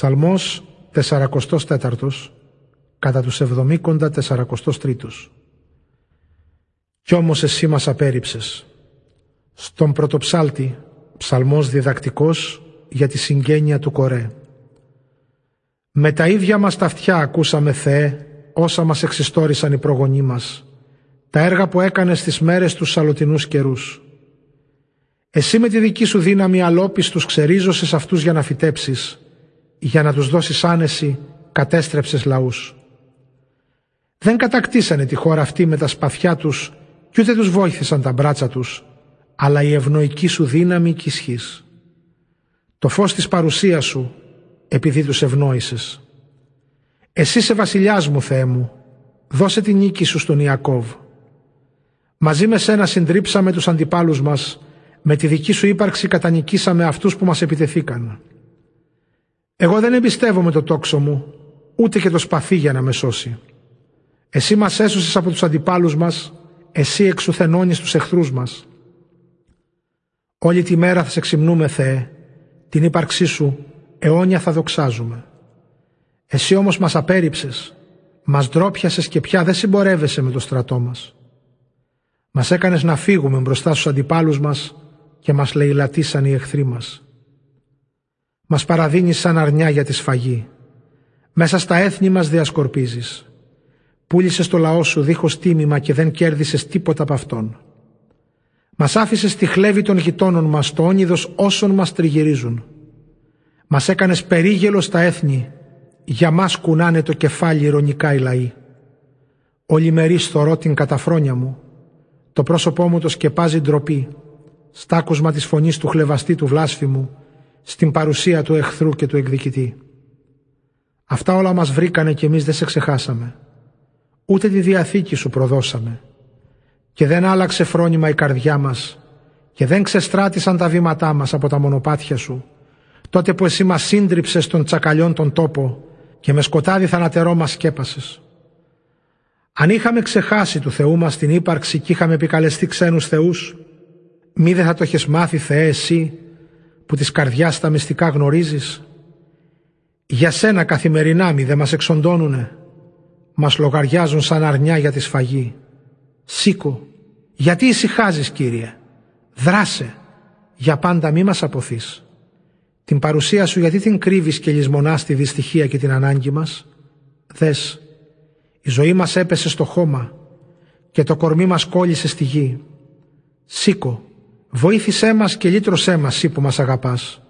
Ψαλμός 44 κατά τους εβδομήκοντα τεσσαρακοστός τρίτος. Κι όμως εσύ μας απέριψες. Στον πρωτοψάλτη, ψαλμός διδακτικός για τη συγγένεια του Κορέ. Με τα ίδια μας τα αυτιά ακούσαμε Θεέ, όσα μας εξιστόρισαν οι προγονείς μας, τα έργα που έκανες στις μέρες τους σαλωτινούς καιρούς. Εσύ με τη δική σου δύναμη αλόπιστους ξερίζωσες αυτούς για να φυτέψεις, για να τους δώσεις άνεση, κατέστρεψες λαούς. Δεν κατακτήσανε τη χώρα αυτή με τα σπαθιά τους κι ούτε τους βόηθησαν τα μπράτσα τους, αλλά η ευνοϊκή σου δύναμη κι ισχύς. Το φως της παρουσίας σου, επειδή τους ευνόησες. Εσύ σε βασιλιάς μου, Θεέ μου, δώσε την νίκη σου στον Ιακώβ. Μαζί με σένα συντρίψαμε τους αντιπάλους μας, με τη δική σου ύπαρξη κατανικήσαμε αυτούς που μας επιτεθήκαν. Εγώ δεν εμπιστεύομαι το τόξο μου, ούτε και το σπαθί για να με σώσει. Εσύ μας έσωσες από τους αντιπάλους μας, εσύ εξουθενώνεις τους εχθρούς μας. Όλη τη μέρα θα σε ξυμνούμε, Θεέ, την ύπαρξή σου αιώνια θα δοξάζουμε. Εσύ όμως μας απέριψες, μας ντρόπιασες και πια δεν συμπορεύεσαι με το στρατό μας. Μας έκανες να φύγουμε μπροστά στους αντιπάλους μας και μας λαιλατίσαν οι εχθροί μας. Μας παραδίνεις σαν αρνιά για τη σφαγή. Μέσα στα έθνη μας διασκορπίζεις. Πούλησες το λαό σου δίχως τίμημα και δεν κέρδισες τίποτα από αυτόν. Μας άφησες τη χλέβη των γειτόνων μας, το όνειδος όσων μας τριγυρίζουν. Μας έκανες περίγελο στα έθνη, για μας κουνάνε το κεφάλι ηρωνικά οι λαοί. Όλη μερή θωρώ την καταφρόνια μου, το πρόσωπό μου το σκεπάζει ντροπή, στάκουσμα της φωνής του χλεβαστή του βλάσφημου, στην παρουσία του εχθρού και του εκδικητή. Αυτά όλα μας βρήκανε και εμείς δεν σε ξεχάσαμε. Ούτε τη Διαθήκη σου προδώσαμε. Και δεν άλλαξε φρόνημα η καρδιά μας και δεν ξεστράτησαν τα βήματά μας από τα μονοπάτια σου τότε που εσύ μας σύντριψες των τσακαλιών τον τόπο και με σκοτάδι θανατερό μας σκέπασες. Αν είχαμε ξεχάσει του Θεού μας την ύπαρξη και είχαμε επικαλεστεί ξένους θεούς, μη δεν θα το έχεις μάθει Θεέ εσύ που της καρδιάς τα μυστικά γνωρίζεις; Για σένα καθημερινά μη δεν μας εξοντώνουνε, μας λογαριάζουν σαν αρνιά για τη σφαγή. Σήκω, γιατί ησυχάζεις Κύριε, δράσε, για πάντα μη μας αποθείς. Την παρουσία σου γιατί την κρύβεις και λησμονάς τη δυστυχία και την ανάγκη μας; Δες, η ζωή μας έπεσε στο χώμα και το κορμί μας κόλλησε στη γη. Σήκω, βοήθησέ μας και λύτρωσέ μας, εσύ που μας αγαπάς.